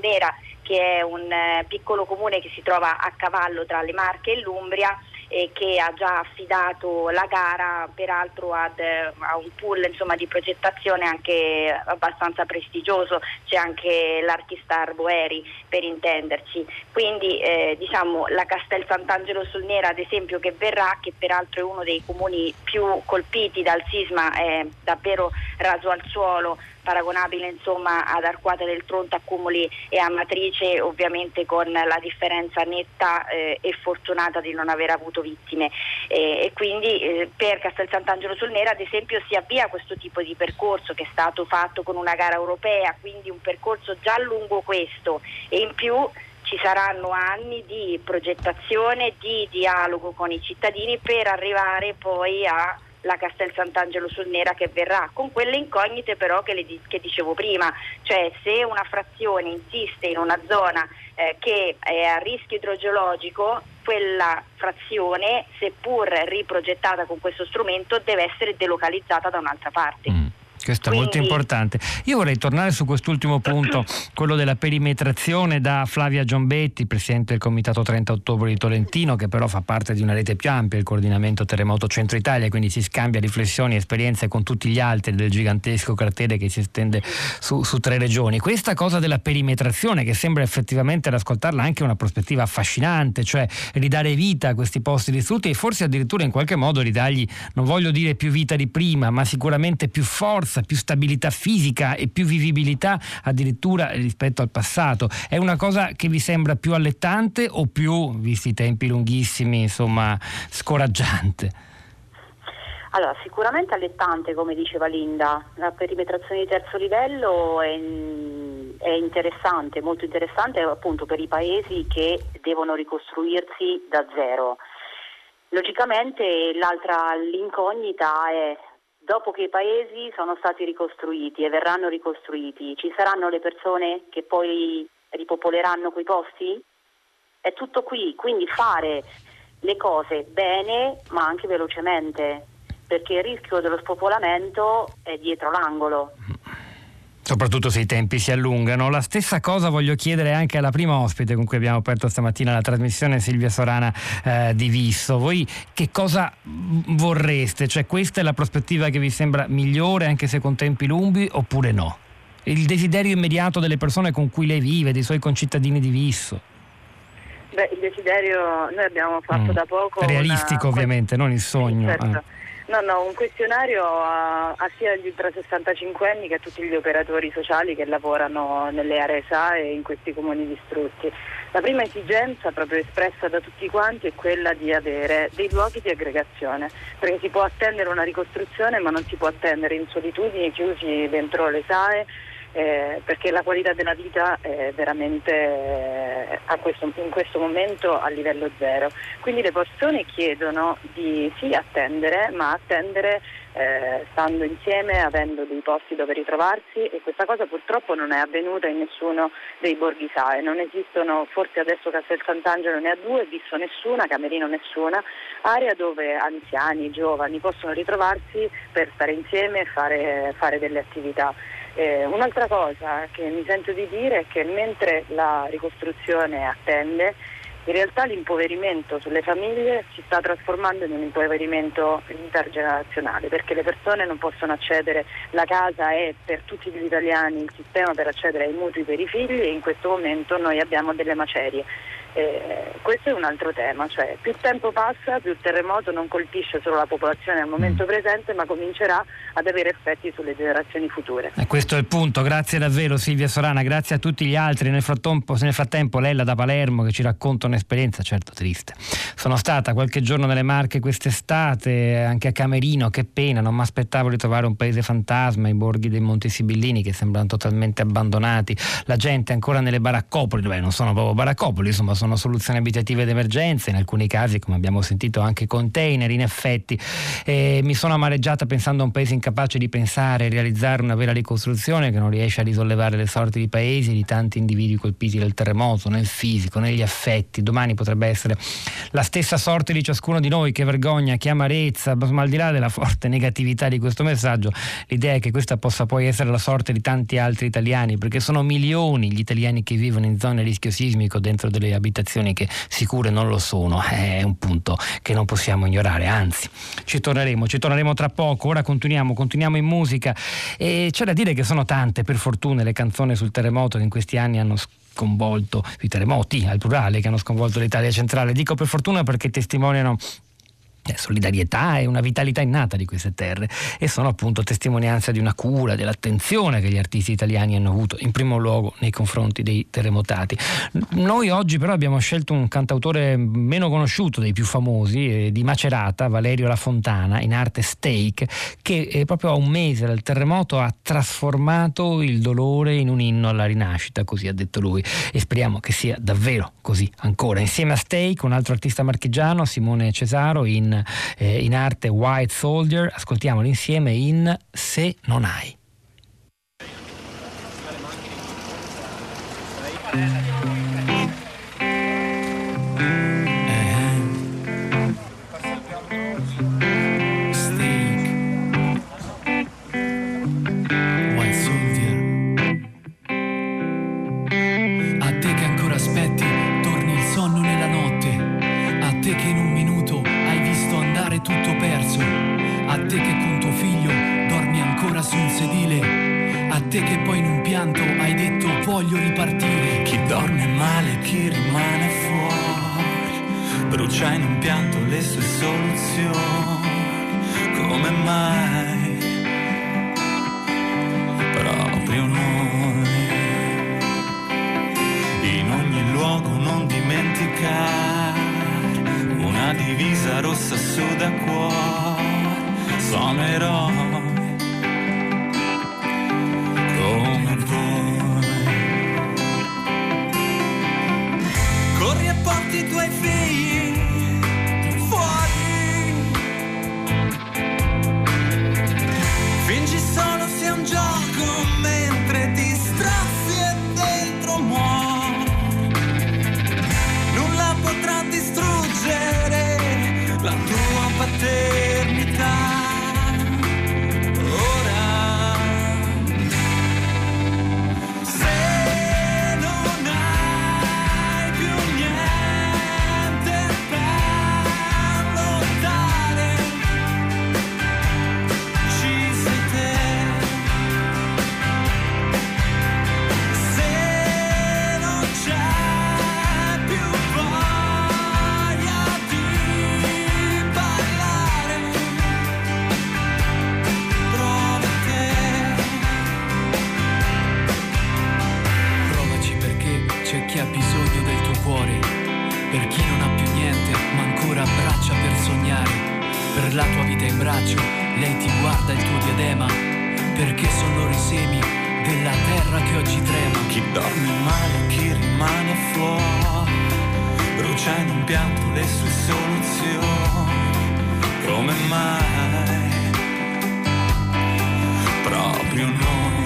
che è un eh, piccolo comune che si trova a cavallo tra le Marche e l'Umbria e che ha già affidato la gara peraltro ad, a un pool insomma, di progettazione anche abbastanza prestigioso, c'è anche l'Archistar Boeri per intenderci. Quindi eh, diciamo, la Castel Sant'Angelo sul Nera ad esempio che verrà, che peraltro è uno dei comuni più colpiti dal sisma, è davvero raso al suolo, paragonabile insomma, ad Arquata del Tronto, a Cumuli e a Matrice, ovviamente con la differenza netta eh, e fortunata di non aver avuto vittime. Eh, e quindi eh, per Castel Sant'Angelo sul Nera ad esempio si avvia questo tipo di percorso che è stato fatto con una gara europea, quindi un percorso già lungo questo e in più ci saranno anni di progettazione, di dialogo con i cittadini per arrivare poi a la Castel Sant'Angelo sul Nera che verrà, con quelle incognite però che, le, che dicevo prima, cioè se una frazione insiste in una zona eh, che è a rischio idrogeologico quella frazione, seppur riprogettata con questo strumento, deve essere delocalizzata da un'altra parte. Mm. Questo è molto importante. Io vorrei tornare su quest'ultimo punto, quello della perimetrazione da Flavia Giombetti, presidente del Comitato 30 ottobre di Tolentino, che però fa parte di una rete più ampia, il coordinamento Terremoto Centro Italia, quindi si scambia riflessioni e esperienze con tutti gli altri del gigantesco cratere che si estende su, su tre regioni. Questa cosa della perimetrazione, che sembra effettivamente ad ascoltarla anche una prospettiva affascinante, cioè ridare vita a questi posti distrutti e forse addirittura in qualche modo ridargli, non voglio dire più vita di prima, ma sicuramente più forza forza, più stabilità fisica e più vivibilità addirittura rispetto al passato. È una cosa che vi sembra più allettante o più, visti i tempi lunghissimi, insomma, scoraggiante? Allora, sicuramente allettante, come diceva Linda, la perimetrazione di terzo livello è, è, interessante, molto interessante appunto per i paesi che devono ricostruirsi da zero. Logicamente l'altra l'incognita è dopo che i paesi sono stati ricostruiti e verranno ricostruiti, ci saranno le persone che poi ripopoleranno quei posti? È tutto qui, quindi fare le cose bene ma anche velocemente, perché il rischio dello spopolamento è dietro l'angolo soprattutto se i tempi si allungano. La stessa cosa voglio chiedere anche alla prima ospite con cui abbiamo aperto stamattina la trasmissione, Silvia Sorana eh, di Visso. Voi che cosa vorreste? Cioè questa è la prospettiva che vi sembra migliore anche se con tempi lunghi oppure no? Il desiderio immediato delle persone con cui lei vive, dei suoi concittadini di Visso? Beh, il desiderio noi abbiamo fatto mm. da poco. Realistico una... ovviamente, non il sogno. Certo. Ah. No, no, un questionario a, a sia gli ultra 65 anni che a tutti gli operatori sociali che lavorano nelle aree SAE in questi comuni distrutti. La prima esigenza proprio espressa da tutti quanti è quella di avere dei luoghi di aggregazione, perché si può attendere una ricostruzione ma non si può attendere in solitudine chiusi dentro le SAE eh, perché la qualità della vita è veramente eh, questo, in questo momento a livello zero. Quindi le persone chiedono di sì attendere, ma attendere eh, stando insieme, avendo dei posti dove ritrovarsi e questa cosa purtroppo non è avvenuta in nessuno dei borghi SAE, non esistono, forse adesso Castel Sant'Angelo ne ha due, Visso nessuna, Camerino nessuna, area dove anziani, giovani possono ritrovarsi per stare insieme e fare, fare delle attività. Eh, un'altra cosa che mi sento di dire è che mentre la ricostruzione attende, in realtà l'impoverimento sulle famiglie si sta trasformando in un impoverimento intergenerazionale perché le persone non possono accedere, la casa è per tutti gli italiani il sistema per accedere ai mutui per i figli e in questo momento noi abbiamo delle macerie. Eh, questo è un altro tema, cioè più tempo passa, più il terremoto non colpisce solo la popolazione al momento mm. presente, ma comincerà ad avere effetti sulle generazioni future. E questo è il punto, grazie davvero Silvia Sorana, grazie a tutti gli altri. Nel frattempo, nel frattempo Lella da Palermo che ci racconta un'esperienza certo triste. Sono stata qualche giorno nelle Marche quest'estate, anche a Camerino, che pena, non mi aspettavo di trovare un paese fantasma, i borghi dei Monti Sibillini che sembrano totalmente abbandonati, la gente ancora nelle baraccopoli, beh non sono proprio baraccopoli, insomma sono soluzioni abitative d'emergenza, in alcuni casi come abbiamo sentito anche container in effetti. Eh, mi sono amareggiata pensando a un paese incapace di pensare e realizzare una vera ricostruzione che non riesce a risollevare le sorti di paesi, di tanti individui colpiti dal terremoto, nel fisico, negli affetti. Domani potrebbe essere la stessa sorte di ciascuno di noi, che vergogna, che amarezza, ma al di là della forte negatività di questo messaggio, l'idea è che questa possa poi essere la sorte di tanti altri italiani, perché sono milioni gli italiani che vivono in zone a rischio sismico dentro delle abitazioni abitazioni che sicure non lo sono, è un punto che non possiamo ignorare, anzi ci torneremo, ci torneremo tra poco, ora continuiamo, continuiamo in musica e c'è da dire che sono tante per fortuna le canzoni sul terremoto che in questi anni hanno sconvolto, i terremoti al plurale che hanno sconvolto l'Italia centrale, dico per fortuna perché testimoniano solidarietà e una vitalità innata di queste terre e sono appunto testimonianza di una cura, dell'attenzione che gli artisti italiani hanno avuto in primo luogo nei confronti dei terremotati. Noi oggi però abbiamo scelto un cantautore meno conosciuto dei più famosi, eh, di Macerata, Valerio La Fontana, in arte Steak, che eh, proprio a un mese dal terremoto ha trasformato il dolore in un inno alla rinascita, così ha detto lui e speriamo che sia davvero così ancora. Insieme a Steak, un altro artista marchigiano, Simone Cesaro, in eh, in arte White Soldier, ascoltiamolo insieme in Se non hai. Te che con tuo figlio dormi ancora su un sedile, a te che poi in un pianto hai detto voglio ripartire. Chi dorme male, chi rimane fuori, brucia in un pianto le sue soluzioni. Come mai? Proprio noi. Rossa su da cuore. Sono Proprio noi.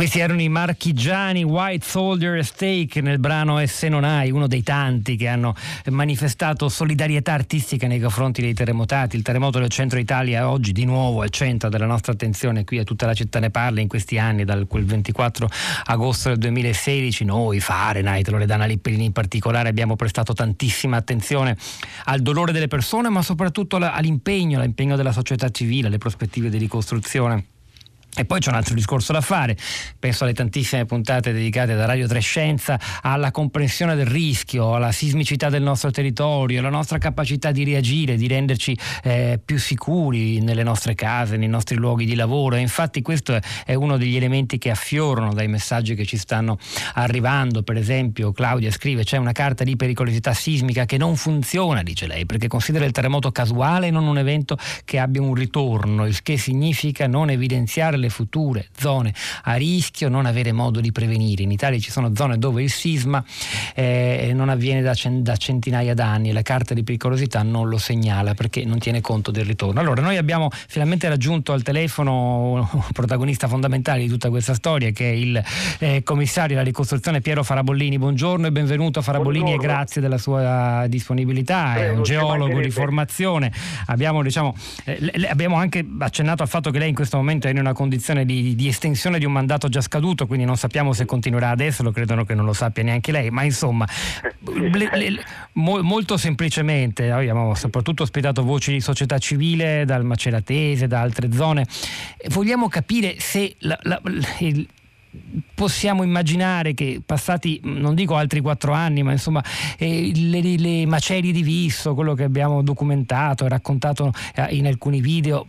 Questi erano i marchigiani White Soldier e Steak nel brano E se non hai, uno dei tanti che hanno manifestato solidarietà artistica nei confronti dei terremotati. Il terremoto del centro Italia oggi di nuovo al centro della nostra attenzione, qui a tutta la città ne parla in questi anni, dal quel 24 agosto del 2016. Noi, Fahrenheit, Loredana Lippellini in particolare, abbiamo prestato tantissima attenzione al dolore delle persone, ma soprattutto all'impegno, all'impegno della società civile, alle prospettive di ricostruzione. E poi c'è un altro discorso da fare, penso alle tantissime puntate dedicate da Radio Trescenza alla comprensione del rischio, alla sismicità del nostro territorio, alla nostra capacità di reagire, di renderci eh, più sicuri nelle nostre case, nei nostri luoghi di lavoro. E infatti questo è uno degli elementi che affiorano dai messaggi che ci stanno arrivando. Per esempio Claudia scrive c'è una carta di pericolosità sismica che non funziona, dice lei, perché considera il terremoto casuale e non un evento che abbia un ritorno, il che significa non evidenziare le future zone a rischio, non avere modo di prevenire. In Italia ci sono zone dove il sisma eh, non avviene da, da centinaia d'anni e la carta di pericolosità non lo segnala perché non tiene conto del ritorno. Allora, noi abbiamo finalmente raggiunto al telefono un protagonista fondamentale di tutta questa storia che è il eh, commissario della ricostruzione Piero Farabollini. Buongiorno e benvenuto Farabollini Buongiorno. e grazie della sua disponibilità. È un geologo di formazione. Abbiamo, diciamo, eh, abbiamo, anche accennato al fatto che lei in questo momento è in una condizione di, di estensione di un mandato già scaduto, quindi non sappiamo se continuerà adesso, lo credono che non lo sappia neanche lei, ma insomma, le, le, mo, molto semplicemente, abbiamo soprattutto ospitato voci di società civile dal Maceratese, da altre zone, vogliamo capire se la, la, il, possiamo immaginare che passati, non dico altri quattro anni, ma insomma eh, le, le, macerie di Visso, quello che abbiamo documentato e raccontato eh, in alcuni video,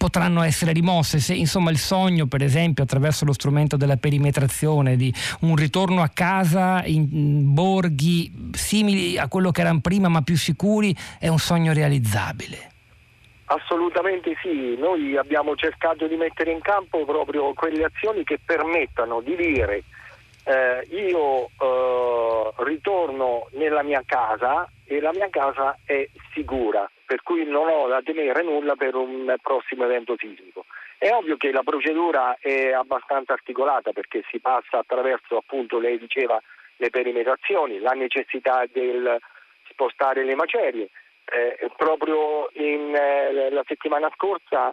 potranno essere rimosse. Se insomma il sogno per esempio attraverso lo strumento della perimetrazione di un ritorno a casa in borghi simili a quello che erano prima ma più sicuri è un sogno realizzabile? Assolutamente sì, noi abbiamo cercato di mettere in campo proprio quelle azioni che permettano di dire eh, io eh, ritorno nella mia casa e la mia casa è sicura, per cui non ho da temere nulla per un prossimo evento sismico. È ovvio che la procedura è abbastanza articolata perché si passa attraverso, appunto, lei diceva, le perimetrazioni, la necessità del spostare le macerie, eh, proprio in, eh, la settimana scorsa,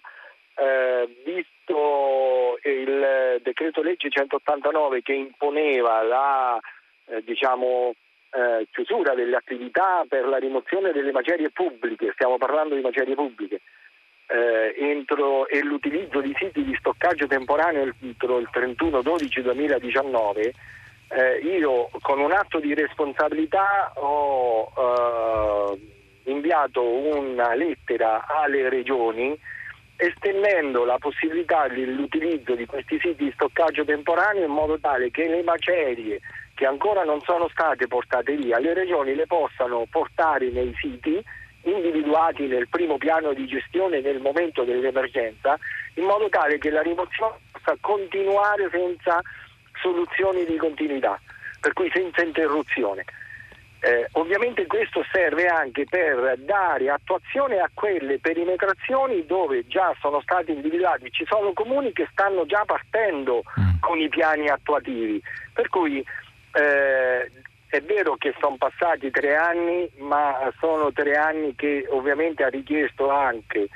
eh, visto il decreto legge 189 che imponeva la eh, diciamo, eh, chiusura delle attività per la rimozione delle macerie pubbliche, stiamo parlando di macerie pubbliche, eh, entro, e l'utilizzo di siti di stoccaggio temporaneo entro il 31-12-2019, eh, io con un atto di responsabilità ho eh, inviato una lettera alle regioni estendendo la possibilità dell'utilizzo di questi siti di stoccaggio temporaneo in modo tale che le macerie che ancora non sono state portate via, le regioni le possano portare nei siti individuati nel primo piano di gestione nel momento dell'emergenza, in modo tale che la rimozione possa continuare senza soluzioni di continuità, per cui senza interruzione. Eh, ovviamente questo serve anche per dare attuazione a quelle perimetrazioni dove già sono stati individuati, ci sono comuni che stanno già partendo mm. con i piani attuativi, per cui eh, è vero che sono passati tre anni, ma sono tre anni che ovviamente ha richiesto anche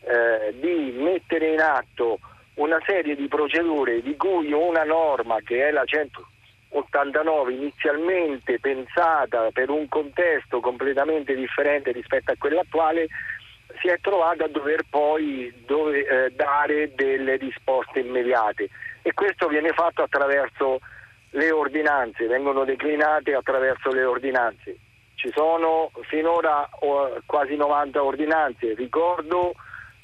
eh, di mettere in atto una serie di procedure di cui una norma che è la 100 89 inizialmente pensata per un contesto completamente differente rispetto a quello attuale si è trovata a dover poi dove, eh, dare delle risposte immediate. E questo viene fatto attraverso le ordinanze, vengono declinate attraverso le ordinanze. Ci sono finora quasi 90 ordinanze, ricordo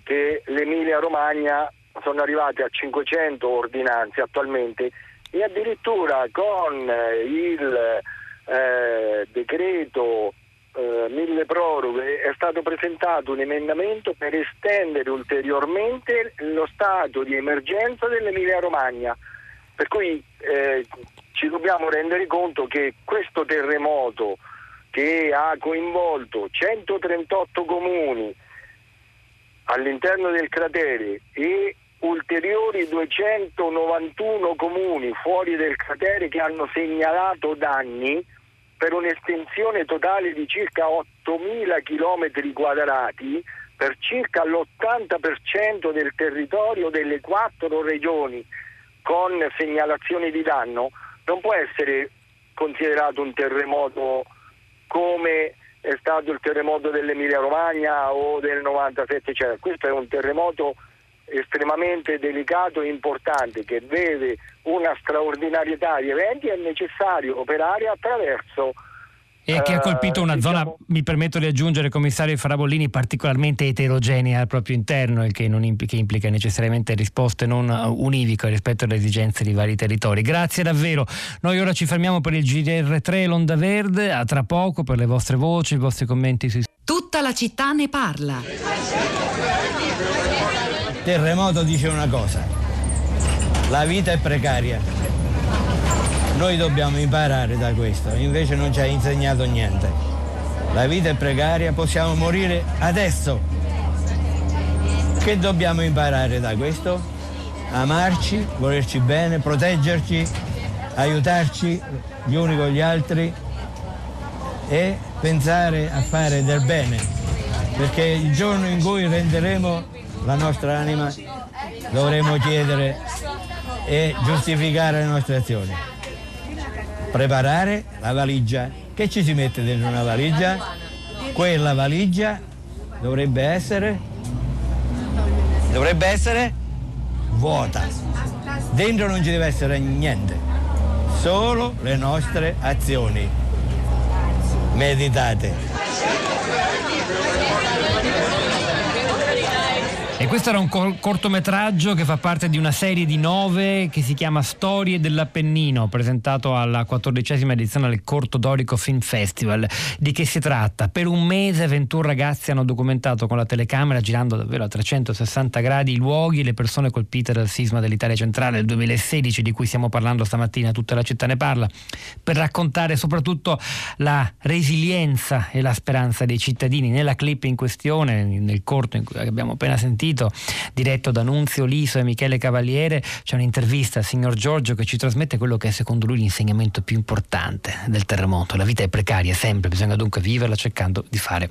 che l'Emilia Romagna sono arrivate a 500 ordinanze attualmente e addirittura con eh, il eh, decreto eh, mille proroghe è stato presentato un emendamento per estendere ulteriormente lo stato di emergenza dell'Emilia Romagna. Per cui eh, ci dobbiamo rendere conto che questo terremoto che ha coinvolto 138 comuni all'interno del cratere e ulteriori 291 comuni fuori del cratere che hanno segnalato danni per un'estensione totale di circa 8.000 km quadrati per circa l'80% del territorio delle quattro regioni con segnalazioni di danno, non può essere considerato un terremoto come è stato il terremoto dell'Emilia Romagna o del 97, cioè, questo è un terremoto estremamente delicato e importante che vede una straordinarietà di eventi è necessario operare attraverso e che ha colpito una diciamo, zona, mi permetto di aggiungere, commissario Farabollini, particolarmente eterogenea al proprio interno, il che, impl- che implica necessariamente risposte non univoche rispetto alle esigenze di vari territori. Grazie davvero. Noi ora ci fermiamo per il GR3 L'Onda Verde, a tra poco per le vostre voci, i vostri commenti sui... Tutta la città ne parla terremoto dice una cosa, La vita è precaria. Noi dobbiamo imparare da questo, invece non ci ha insegnato niente. La vita è precaria, possiamo morire adesso. Che dobbiamo imparare da questo? Amarci, volerci bene, proteggerci, aiutarci gli uni con gli altri e pensare a fare del bene, perché il giorno in cui renderemo la nostra anima dovremo chiedere e giustificare le nostre azioni. Preparare la valigia. Che ci si mette dentro una valigia? Quella valigia dovrebbe essere dovrebbe essere vuota. Dentro non ci deve essere niente, solo le nostre azioni. Meditate. Questo era un cortometraggio che fa parte di una serie di nove che si chiama Storie dell'Appennino, presentato alla quattordicesima edizione del Corto Dorico Film Festival. Di che si tratta? Per un mese 21 ragazzi hanno documentato con la telecamera, girando davvero a 360 gradi, i luoghi e le persone colpite dal sisma dell'Italia centrale del 2016, di cui stiamo parlando stamattina, tutta la città ne parla, per raccontare soprattutto la resilienza e la speranza dei cittadini. Nella clip in questione, nel corto che abbiamo appena sentito, sentito, diretto da Nunzio Liso e Michele Cavaliere, c'è un'intervista al signor Giorgio che ci trasmette quello che è secondo lui l'insegnamento più importante del terremoto. La vita è precaria sempre, bisogna dunque viverla cercando di fare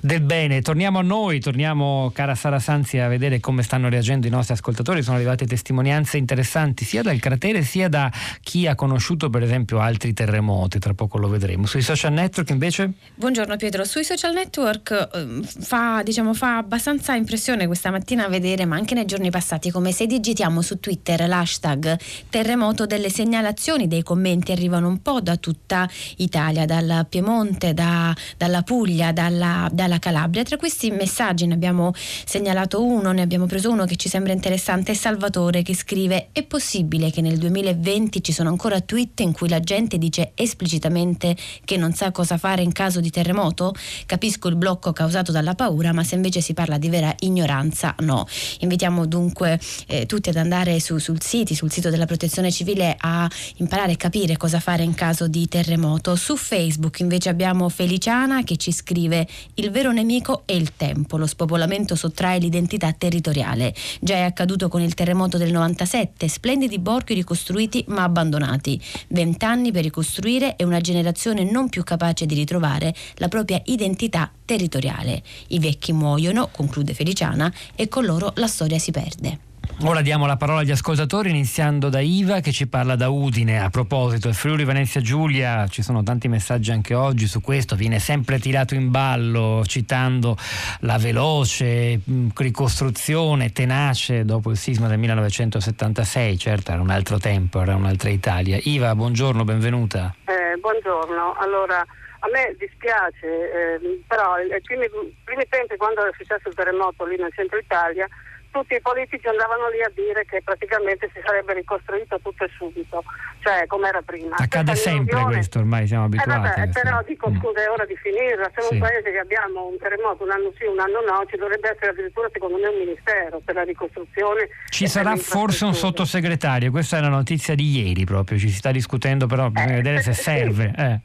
del bene. Torniamo a noi, torniamo cara Sara Sanzi a vedere come stanno reagendo i nostri ascoltatori, sono arrivate testimonianze interessanti sia dal cratere sia da chi ha conosciuto per esempio altri terremoti, tra poco lo vedremo. Sui social network invece? Buongiorno Pietro, sui social network eh, fa, diciamo, fa abbastanza impressione questa stamattina a vedere, ma anche nei giorni passati, come se digitiamo su Twitter l'hashtag terremoto, delle segnalazioni, dei commenti arrivano un po' da tutta Italia, dal Piemonte, da, dalla Puglia, dalla, dalla, Calabria. Tra questi messaggi ne abbiamo segnalato uno, ne abbiamo preso uno che ci sembra interessante, è Salvatore che scrive è possibile che nel 2020 ci sono ancora tweet in cui la gente dice esplicitamente che non sa cosa fare in caso di terremoto? Capisco il blocco causato dalla paura, ma se invece si parla di vera ignoranza, abbastanza no. Invitiamo dunque eh, tutti ad andare su, sul sito, sul sito della protezione civile a imparare e capire cosa fare in caso di terremoto. Su Facebook invece abbiamo Feliciana che ci scrive il vero nemico è il tempo, lo spopolamento sottrae l'identità territoriale. Già è accaduto con il terremoto del 97, splendidi borghi ricostruiti ma abbandonati. Vent'anni per ricostruire e una generazione non più capace di ritrovare la propria identità territoriale. I vecchi muoiono, conclude Feliciana, e con loro la storia si perde. Ora diamo la parola agli ascoltatori iniziando da Iva che ci parla da Udine. A proposito, il Friuli Venezia Giulia, ci sono tanti messaggi anche oggi su questo, viene sempre tirato in ballo citando la veloce ricostruzione tenace dopo il sisma del 1976, certo era un altro tempo, era un'altra Italia. Iva, buongiorno, benvenuta. Eh, buongiorno, allora a me dispiace, eh, però nei primi, primi tempi quando era successo il terremoto lì nel centro Italia, tutti i politici andavano lì a dire che praticamente si sarebbe ricostruito tutto e subito, cioè come era prima. Accade sempre questo, ormai siamo abituati. Eh vabbè, però dico mm. scusa, è ora di finirla. Siamo sì. un paese che abbiamo un terremoto un anno sì, un anno no, ci dovrebbe essere addirittura secondo me un ministero per la ricostruzione. Ci sarà forse un sottosegretario, questa è la notizia di ieri proprio, ci si sta discutendo però bisogna eh, vedere se eh, serve. Sì. Eh.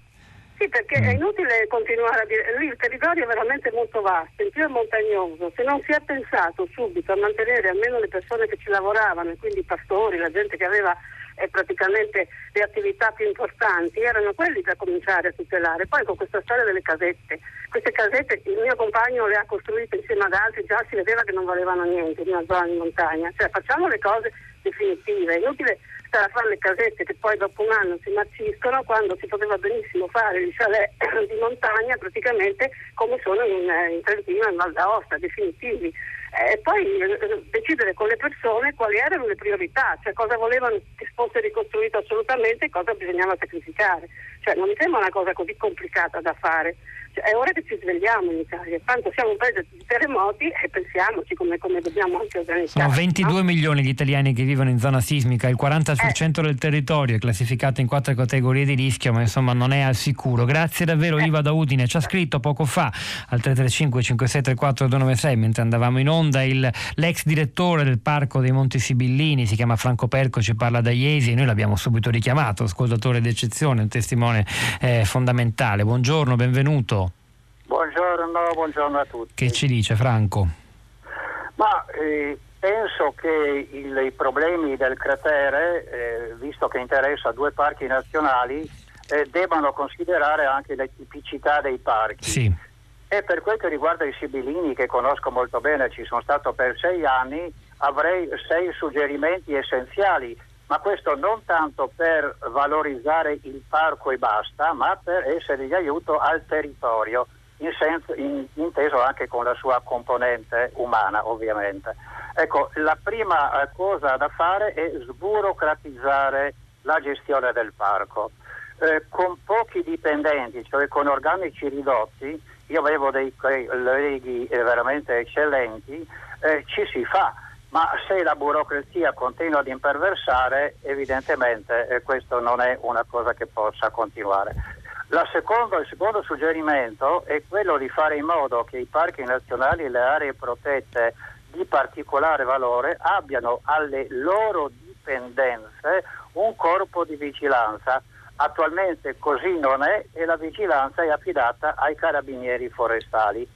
Sì, perché mm. è inutile continuare a dire, lì il territorio è veramente molto vasto, in più è montagnoso, se non si è pensato subito a mantenere almeno le persone che ci lavoravano, quindi i pastori, la gente che aveva eh, praticamente le attività più importanti, erano quelli da cominciare a tutelare. Poi con questa storia delle casette, queste casette il mio compagno le ha costruite insieme ad altri, già si vedeva che non valevano niente in una zona di montagna, cioè facciamo le cose definitive, è inutile stare a fare le casette che poi dopo un anno si marciscono quando si poteva benissimo fare i chalet di montagna praticamente come sono in, in Trentino in Val d'Aosta, definitivi. E poi eh, decidere con le persone quali erano le priorità, cioè cosa volevano che fosse ricostruito assolutamente e cosa bisognava sacrificare. Cioè non mi sembra una cosa così complicata da fare. Cioè, è ora che ci svegliamo in Italia, tanto siamo un paese di terremoti e pensiamoci come, come dobbiamo anche organizzare. Sono 22 no? milioni gli italiani che vivono in zona sismica, il 40% eh. del territorio è classificato in quattro categorie di rischio, ma insomma non è al sicuro. Grazie davvero eh. Oliva da Udine, ci ha scritto poco fa al 335 5634 296 mentre andavamo in onda il, l'ex direttore del Parco dei Monti Sibillini, si chiama Franco Perco, ci parla da Iesi e noi l'abbiamo subito richiamato, ascoltatore d'eccezione, un testimone eh, fondamentale. Buongiorno, benvenuto. Buongiorno, buongiorno a tutti. Che ci dice Franco? Ma eh, penso che il, i problemi del cratere, eh, visto che interessa due parchi nazionali, eh, debbano considerare anche le tipicità dei parchi. Sì. E per quel che riguarda i Sibillini, che conosco molto bene, ci sono stato per sei anni, avrei sei suggerimenti essenziali, ma questo non tanto per valorizzare il parco e basta, ma per essere di aiuto al territorio in senso, in, inteso anche con la sua componente umana ovviamente. Ecco, la prima eh, cosa da fare è sburocratizzare la gestione del parco. Eh, con pochi dipendenti, cioè con organici ridotti, io avevo dei colleghi eh, veramente eccellenti, eh, ci si fa, ma se la burocrazia continua ad imperversare, evidentemente eh, questo non è una cosa che possa continuare. Secondo, il secondo suggerimento è quello di fare in modo che i parchi nazionali e le aree protette di particolare valore abbiano alle loro dipendenze un corpo di vigilanza. Attualmente così non è e la vigilanza è affidata ai carabinieri forestali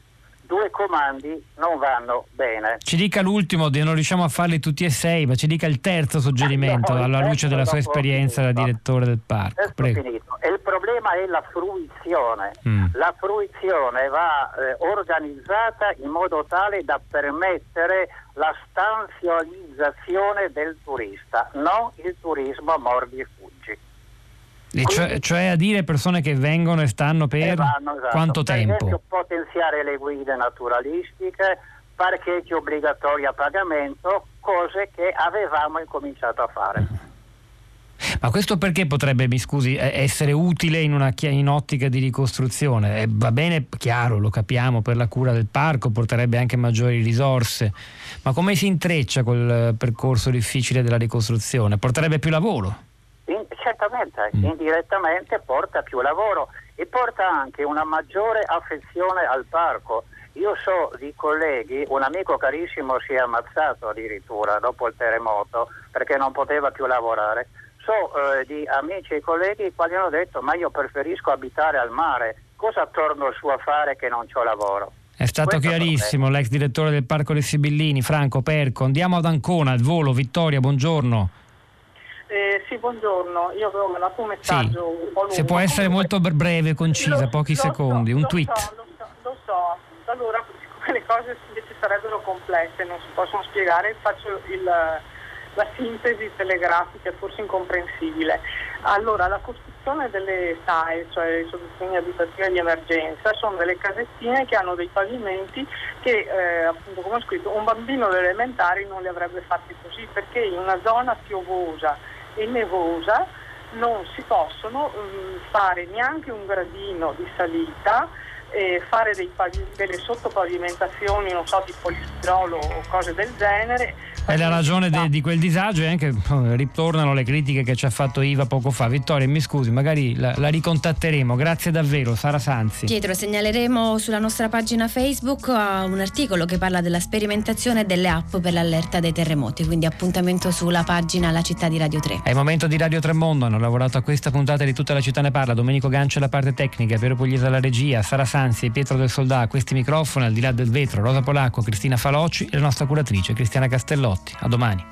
due comandi non vanno bene. Ci dica l'ultimo, non riusciamo a farli tutti e sei, ma ci dica il terzo suggerimento no, alla luce della sua esperienza da direttore del parco. il problema è la fruizione. Mm. La fruizione va eh, organizzata in modo tale da permettere la stanzializzazione del turista, non il turismo mordi e fuggi. Cioè, cioè, a dire persone che vengono e stanno per e vanno, esatto. quanto per tempo? Esempio, potenziare le guide naturalistiche, parcheggi obbligatori a pagamento, cose che avevamo incominciato a fare. Ma questo perché potrebbe, mi scusi, essere utile in, una, in ottica di ricostruzione? Eh, va bene, chiaro, lo capiamo, per la cura del parco porterebbe anche maggiori risorse, ma come si intreccia col percorso difficile della ricostruzione? Porterebbe più lavoro? In, certamente, mm. indirettamente porta più lavoro e porta anche una maggiore affezione al parco. Io so di colleghi, un amico carissimo si è ammazzato addirittura dopo il terremoto perché non poteva più lavorare. So eh, di amici e colleghi i quali hanno detto ma io preferisco abitare al mare, cosa torno su a fare che non ho lavoro? È stato Questo chiarissimo l'ex direttore del Parco dei Sibillini, Franco Perco. Andiamo ad Ancona, al volo. Vittoria, buongiorno. Eh, sì, buongiorno. Io avevo mandato un messaggio sì. un po' lungo. Se può essere molto breve concisa, lo, pochi lo secondi, so, un lo tweet. So, lo, so, lo so. Allora, siccome le cose invece sarebbero complesse, non si possono spiegare, faccio il, la sintesi telegrafica, forse incomprensibile. Allora, la costruzione delle SAE, cioè le soluzioni abitative di emergenza, sono delle casettine che hanno dei pavimenti che, eh, appunto, come ho scritto, un bambino delle elementari non li avrebbe fatti così, perché in una zona piovosa e nevosa non si possono um, fare neanche un gradino di salita eh, fare pavi- delle sottopavimentazioni, so, di polistirolo o cose del genere. È la ragione de- di quel disagio e anche eh, ritornano le critiche che ci ha fatto Iva poco fa. Vittoria, mi scusi, magari la, la ricontatteremo. Grazie davvero, Sara Sanzi. Pietro, segnaleremo sulla nostra pagina Facebook uh, un articolo che parla della sperimentazione delle app per l'allerta dei terremoti, quindi appuntamento sulla pagina La città di Radio 3. È il momento di Radio Tremondo, hanno lavorato a questa puntata di tutta la città ne parla. Domenico Gancia la parte tecnica, Piero Pugliese alla regia, Sara Sanzi Anzi, Pietro del Soldà a questi microfoni, al di là del vetro, Rosa Polacco, Cristina Falocci e la nostra curatrice Cristiana Castellotti. Galotti. A domani.